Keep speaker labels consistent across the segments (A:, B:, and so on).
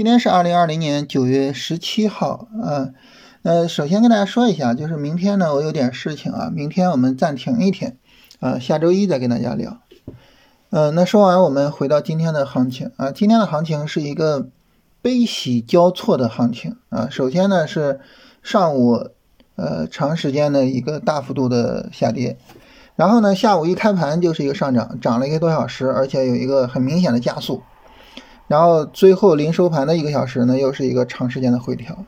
A: 今天是二零二零年九月十七号，呃，呃，首先跟大家说一下，就是明天呢，我有点事情啊，明天我们暂停一天，啊，下周一再跟大家聊。呃，那说完，我们回到今天的行情啊，今天的行情是一个悲喜交错的行情啊。首先呢是上午，呃，长时间的一个大幅度的下跌，然后呢下午一开盘就是一个上涨，涨了一个多小时，而且有一个很明显的加速。然后最后临收盘的一个小时呢，又是一个长时间的回调，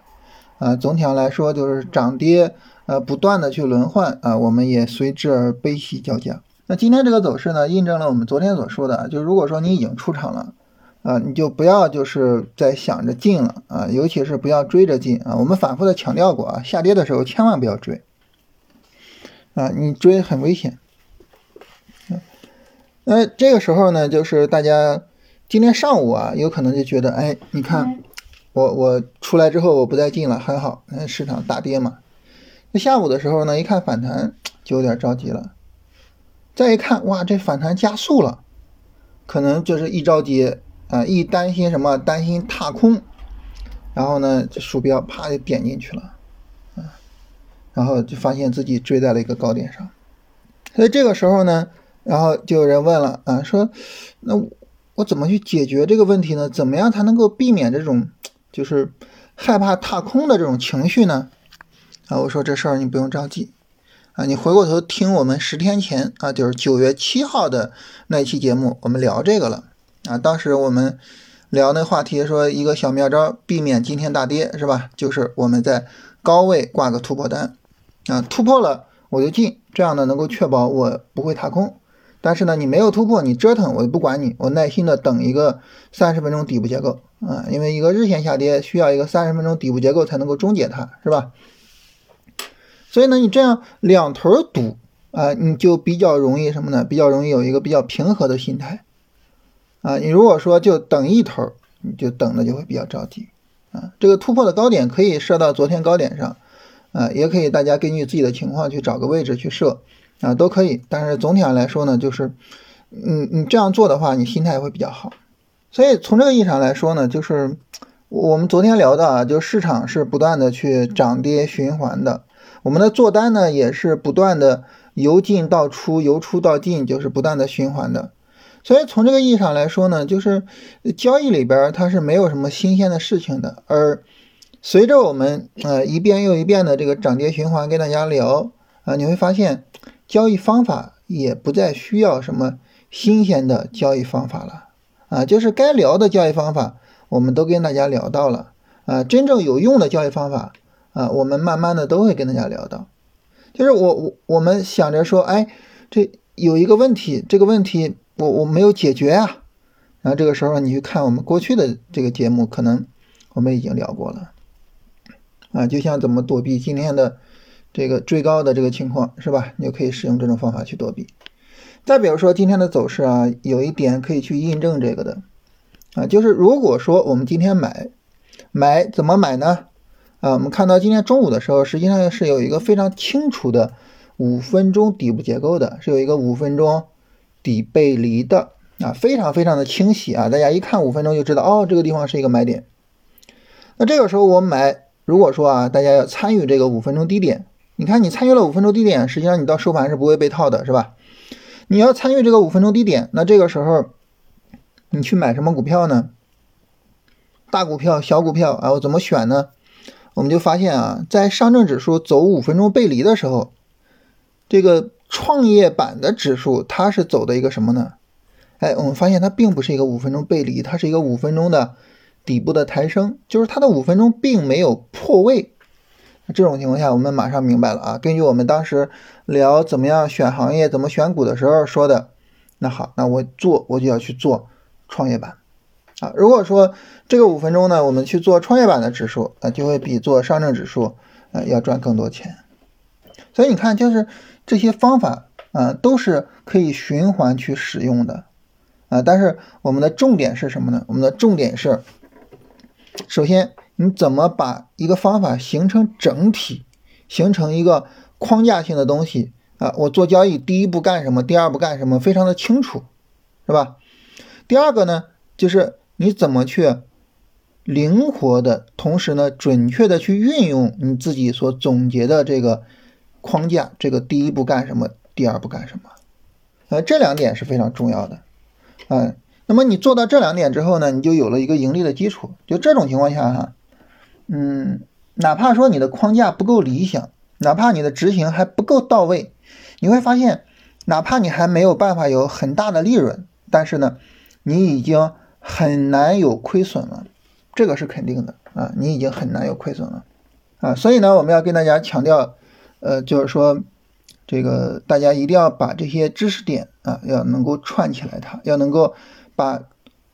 A: 啊，总体上来说就是涨跌呃不断的去轮换啊，我们也随之而悲喜交加。那今天这个走势呢，印证了我们昨天所说的，就如果说你已经出场了，啊，你就不要就是在想着进了啊，尤其是不要追着进啊。我们反复的强调过啊，下跌的时候千万不要追，啊，你追很危险。那这个时候呢，就是大家。今天上午啊，有可能就觉得，哎，你看，我我出来之后我不再进了，很好，那市场大跌嘛。那下午的时候呢，一看反弹就有点着急了。再一看，哇，这反弹加速了，可能就是一着急啊，一担心什么，担心踏空，然后呢，这鼠标啪就点进去了，啊，然后就发现自己追在了一个高点上。所以这个时候呢，然后就有人问了啊，说那。我怎么去解决这个问题呢？怎么样才能够避免这种就是害怕踏空的这种情绪呢？啊，我说这事儿你不用着急啊，你回过头听我们十天前啊，就是九月七号的那一期节目，我们聊这个了啊。当时我们聊那话题说一个小妙招，避免今天大跌是吧？就是我们在高位挂个突破单啊，突破了我就进，这样呢能够确保我不会踏空。但是呢，你没有突破，你折腾我就不管你，我耐心的等一个三十分钟底部结构啊，因为一个日线下跌需要一个三十分钟底部结构才能够终结它，是吧？所以呢，你这样两头赌啊，你就比较容易什么呢？比较容易有一个比较平和的心态啊。你如果说就等一头，你就等的就会比较着急啊。这个突破的高点可以设到昨天高点上啊，也可以大家根据自己的情况去找个位置去设。啊，都可以，但是总体上来说呢，就是，嗯，你这样做的话，你心态会比较好。所以从这个意义上来说呢，就是我们昨天聊的啊，就市场是不断的去涨跌循环的，我们的做单呢也是不断的由进到出，由出到进，就是不断的循环的。所以从这个意义上来说呢，就是交易里边它是没有什么新鲜的事情的。而随着我们呃一遍又一遍的这个涨跌循环跟大家聊啊，你会发现。交易方法也不再需要什么新鲜的交易方法了啊，就是该聊的交易方法我们都跟大家聊到了啊，真正有用的交易方法啊，我们慢慢的都会跟大家聊到。就是我我我们想着说，哎，这有一个问题，这个问题我我没有解决啊，然后这个时候你去看我们过去的这个节目，可能我们已经聊过了啊，就像怎么躲避今天的。这个追高的这个情况是吧？你就可以使用这种方法去躲避。再比如说今天的走势啊，有一点可以去印证这个的啊，就是如果说我们今天买，买怎么买呢？啊，我们看到今天中午的时候，实际上是有一个非常清楚的五分钟底部结构的，是有一个五分钟底背离的啊，非常非常的清晰啊，大家一看五分钟就知道哦，这个地方是一个买点。那这个时候我买，如果说啊，大家要参与这个五分钟低点。你看，你参与了五分钟低点，实际上你到收盘是不会被套的，是吧？你要参与这个五分钟低点，那这个时候你去买什么股票呢？大股票、小股票啊，我怎么选呢？我们就发现啊，在上证指数走五分钟背离的时候，这个创业板的指数它是走的一个什么呢？哎，我们发现它并不是一个五分钟背离，它是一个五分钟的底部的抬升，就是它的五分钟并没有破位。这种情况下，我们马上明白了啊。根据我们当时聊怎么样选行业、怎么选股的时候说的，那好，那我做我就要去做创业板啊。如果说这个五分钟呢，我们去做创业板的指数啊，就会比做上证指数啊要赚更多钱。所以你看，就是这些方法啊，都是可以循环去使用的啊。但是我们的重点是什么呢？我们的重点是，首先。你怎么把一个方法形成整体，形成一个框架性的东西啊？我做交易第一步干什么，第二步干什么，非常的清楚，是吧？第二个呢，就是你怎么去灵活的同时呢，准确的去运用你自己所总结的这个框架。这个第一步干什么？第二步干什么？呃，这两点是非常重要的。嗯，那么你做到这两点之后呢，你就有了一个盈利的基础。就这种情况下哈，嗯，哪怕说你的框架不够理想，哪怕你的执行还不够到位，你会发现，哪怕你还没有办法有很大的利润，但是呢，你已经很难有亏损了。这个是肯定的啊，你已经很难有亏损了啊。所以呢，我们要跟大家强调，呃，就是说，这个大家一定要把这些知识点啊，要能够串起来，它要能够把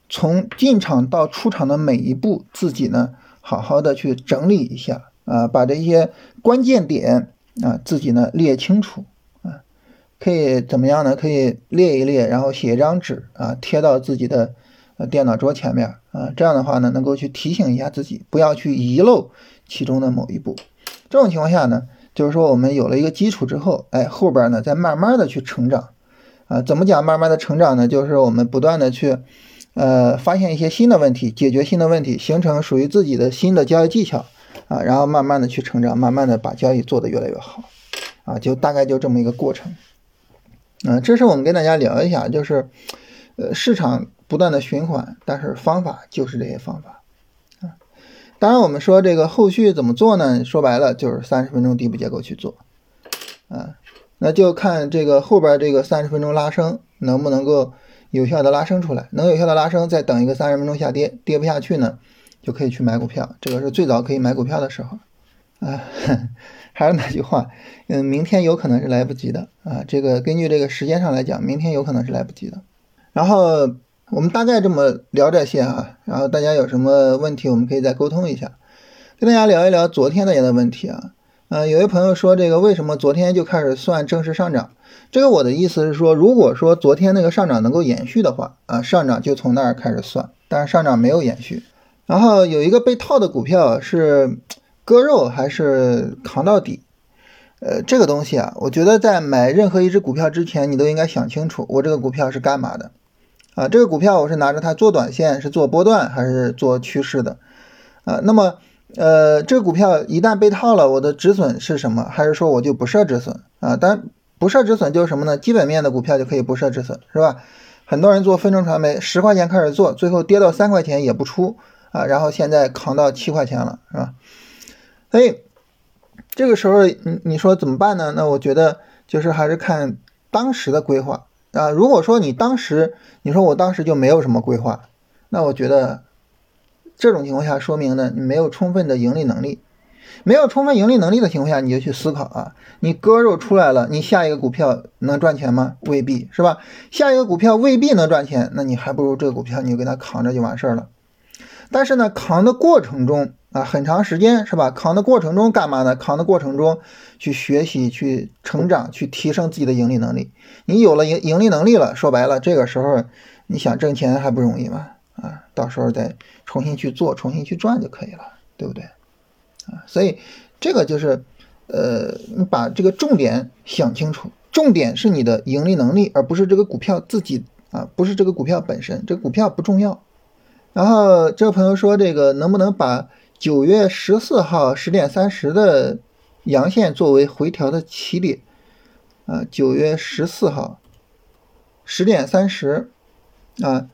A: 从进场到出场的每一步，自己呢好好的去整理一下啊，把这些关键点啊自己呢列清楚啊，可以怎么样呢？可以列一列，然后写一张纸啊，贴到自己的。呃，电脑桌前面啊，这样的话呢，能够去提醒一下自己，不要去遗漏其中的某一步。这种情况下呢，就是说我们有了一个基础之后，哎，后边呢再慢慢的去成长啊。怎么讲慢慢的成长呢？就是我们不断的去呃发现一些新的问题，解决新的问题，形成属于自己的新的交易技巧啊，然后慢慢的去成长，慢慢的把交易做得越来越好啊，就大概就这么一个过程。嗯，这是我们跟大家聊一下，就是呃市场。不断的循环，但是方法就是这些方法啊。当然，我们说这个后续怎么做呢？说白了就是三十分钟底部结构去做啊。那就看这个后边这个三十分钟拉升能不能够有效的拉升出来，能有效的拉升，再等一个三十分钟下跌，跌不下去呢，就可以去买股票。这个是最早可以买股票的时候啊。还是那句话，嗯，明天有可能是来不及的啊。这个根据这个时间上来讲，明天有可能是来不及的。然后。我们大概这么聊这些啊，然后大家有什么问题，我们可以再沟通一下，跟大家聊一聊昨天大家的问题啊。嗯，有位朋友说这个为什么昨天就开始算正式上涨？这个我的意思是说，如果说昨天那个上涨能够延续的话啊，上涨就从那儿开始算，但是上涨没有延续。然后有一个被套的股票是割肉还是扛到底？呃，这个东西啊，我觉得在买任何一只股票之前，你都应该想清楚，我这个股票是干嘛的。啊，这个股票我是拿着它做短线，是做波段还是做趋势的？啊，那么呃，这个股票一旦被套了，我的止损是什么？还是说我就不设止损啊？但不设止损就是什么呢？基本面的股票就可以不设止损，是吧？很多人做分众传媒，十块钱开始做，最后跌到三块钱也不出啊，然后现在扛到七块钱了，是吧？所以这个时候你你说怎么办呢？那我觉得就是还是看当时的规划。啊，如果说你当时你说我当时就没有什么规划，那我觉得这种情况下说明呢，你没有充分的盈利能力，没有充分盈利能力的情况下，你就去思考啊，你割肉出来了，你下一个股票能赚钱吗？未必是吧？下一个股票未必能赚钱，那你还不如这个股票你就给它扛着就完事儿了。但是呢，扛的过程中。啊，很长时间是吧？扛的过程中干嘛呢？扛的过程中去学习、去成长、去提升自己的盈利能力。你有了盈盈利能力了，说白了，这个时候你想挣钱还不容易吗？啊，到时候再重新去做、重新去赚就可以了，对不对？啊，所以这个就是，呃，你把这个重点想清楚，重点是你的盈利能力，而不是这个股票自己啊，不是这个股票本身，这股票不重要。然后这个朋友说，这个能不能把？九月十四号十点三十的阳线作为回调的起点，啊，九月十四号十点三十，啊，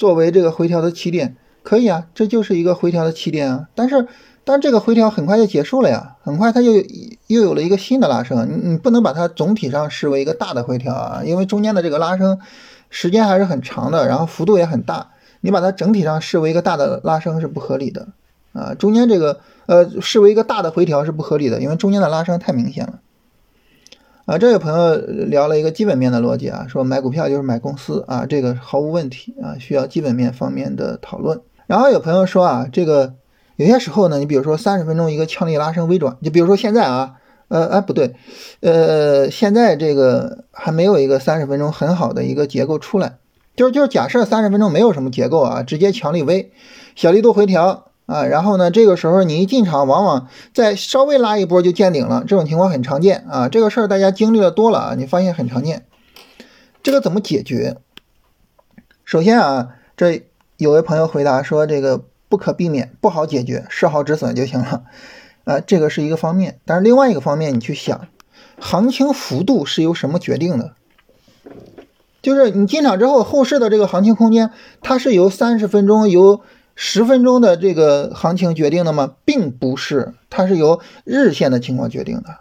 A: 作为这个回调的起点，可以啊，这就是一个回调的起点啊。但是，但这个回调很快就结束了呀，很快它又又有了一个新的拉升，你你不能把它总体上视为一个大的回调啊，因为中间的这个拉升时间还是很长的，然后幅度也很大，你把它整体上视为一个大的拉升是不合理的。啊，中间这个呃视为一个大的回调是不合理的，因为中间的拉升太明显了。啊，这位朋友聊了一个基本面的逻辑啊，说买股票就是买公司啊，这个毫无问题啊，需要基本面方面的讨论。然后有朋友说啊，这个有些时候呢，你比如说三十分钟一个强力拉升微转，就比如说现在啊，呃哎不对，呃现在这个还没有一个三十分钟很好的一个结构出来，就是就是假设三十分钟没有什么结构啊，直接强力微小力度回调。啊，然后呢，这个时候你一进场，往往再稍微拉一波就见顶了，这种情况很常见啊。这个事儿大家经历了多了啊，你发现很常见。这个怎么解决？首先啊，这有位朋友回答说，这个不可避免，不好解决，设好止损就行了。啊，这个是一个方面。但是另外一个方面，你去想，行情幅度是由什么决定的？就是你进场之后，后市的这个行情空间，它是由三十分钟、由十分钟的这个行情决定的吗？并不是，它是由日线的情况决定的。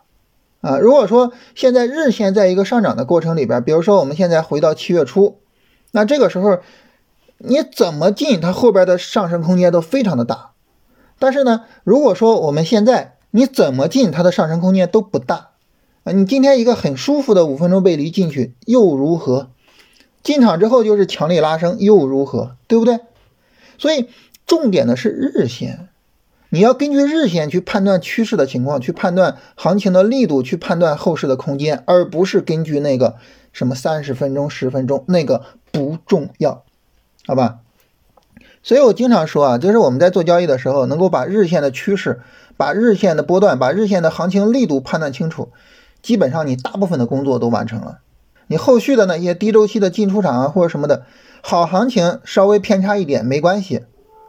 A: 啊，如果说现在日线在一个上涨的过程里边，比如说我们现在回到七月初，那这个时候你怎么进，它后边的上升空间都非常的大。但是呢，如果说我们现在你怎么进，它的上升空间都不大。啊，你今天一个很舒服的五分钟背离进去又如何？进场之后就是强力拉升又如何？对不对？所以重点的是日线。你要根据日线去判断趋势的情况，去判断行情的力度，去判断后市的空间，而不是根据那个什么三十分钟、十分钟那个不重要，好吧？所以我经常说啊，就是我们在做交易的时候，能够把日线的趋势、把日线的波段、把日线的行情力度判断清楚，基本上你大部分的工作都完成了。你后续的那些低周期的进出场啊或者什么的，好行情稍微偏差一点没关系。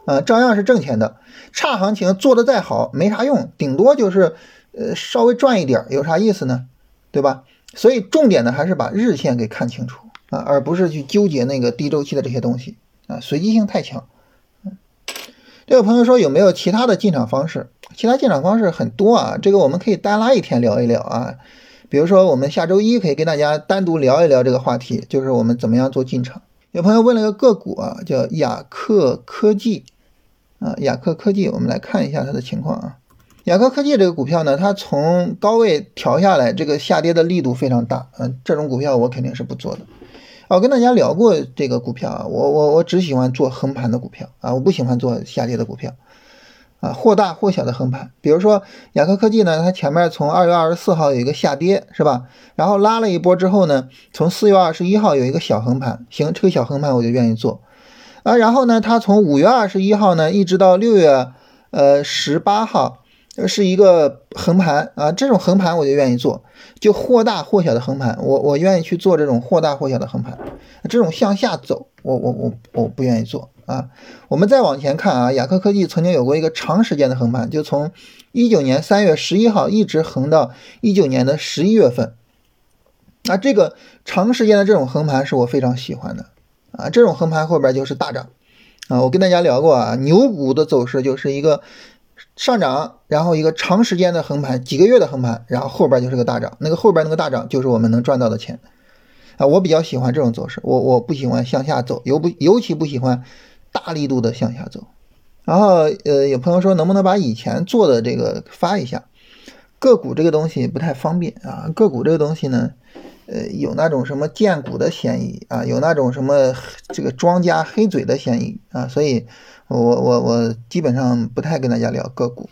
A: 啊，照样是挣钱的。差行情做的再好没啥用，顶多就是呃稍微赚一点，有啥意思呢？对吧？所以重点的还是把日线给看清楚啊，而不是去纠结那个低周期的这些东西啊，随机性太强。嗯，这位朋友说有没有其他的进场方式？其他进场方式很多啊，这个我们可以单拉一天聊一聊啊。比如说我们下周一可以跟大家单独聊一聊这个话题，就是我们怎么样做进场。有朋友问了个个股啊，叫雅克科技，啊，雅克科技，我们来看一下它的情况啊。雅克科技这个股票呢，它从高位调下来，这个下跌的力度非常大，嗯，这种股票我肯定是不做的。我跟大家聊过这个股票啊，我我我只喜欢做横盘的股票啊，我不喜欢做下跌的股票。啊，或大或小的横盘，比如说雅克科技呢，它前面从二月二十四号有一个下跌，是吧？然后拉了一波之后呢，从四月二十一号有一个小横盘，行，这个小横盘我就愿意做。啊，然后呢，它从五月二十一号呢，一直到六月呃十八号，是一个横盘啊，这种横盘我就愿意做，就或大或小的横盘，我我愿意去做这种或大或小的横盘，这种向下走，我我我我不愿意做。啊，我们再往前看啊，雅克科技曾经有过一个长时间的横盘，就从一九年三月十一号一直横到一九年的十一月份。那这个长时间的这种横盘是我非常喜欢的啊，这种横盘后边就是大涨啊。我跟大家聊过啊，牛股的走势就是一个上涨，然后一个长时间的横盘，几个月的横盘，然后后边就是个大涨，那个后边那个大涨就是我们能赚到的钱啊。我比较喜欢这种走势，我我不喜欢向下走，尤不尤其不喜欢。大力度的向下走，然后呃，有朋友说能不能把以前做的这个发一下？个股这个东西不太方便啊，个股这个东西呢，呃，有那种什么荐股的嫌疑啊，有那种什么这个庄家黑嘴的嫌疑啊，所以我我我基本上不太跟大家聊个股。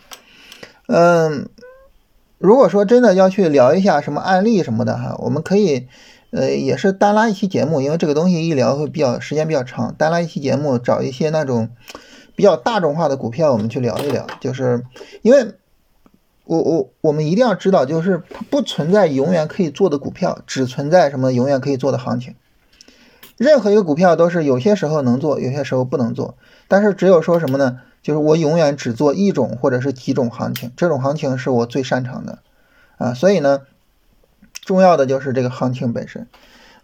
A: 嗯，如果说真的要去聊一下什么案例什么的哈，我们可以。呃，也是单拉一期节目，因为这个东西一聊会比较时间比较长，单拉一期节目，找一些那种比较大众化的股票，我们去聊一聊。就是因为我我我们一定要知道，就是不存在永远可以做的股票，只存在什么永远可以做的行情。任何一个股票都是有些时候能做，有些时候不能做。但是只有说什么呢？就是我永远只做一种或者是几种行情，这种行情是我最擅长的啊，所以呢。重要的就是这个行情本身，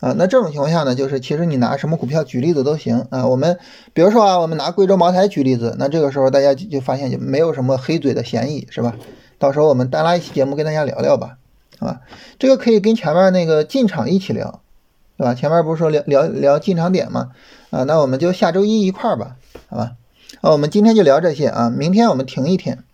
A: 啊，那这种情况下呢，就是其实你拿什么股票举例子都行啊。我们比如说啊，我们拿贵州茅台举例子，那这个时候大家就发现就没有什么黑嘴的嫌疑，是吧？到时候我们单拉一期节目跟大家聊聊吧，啊，这个可以跟前面那个进场一起聊，对吧？前面不是说聊聊聊进场点吗？啊，那我们就下周一一块儿吧，好吧？啊，我们今天就聊这些啊，明天我们停一天。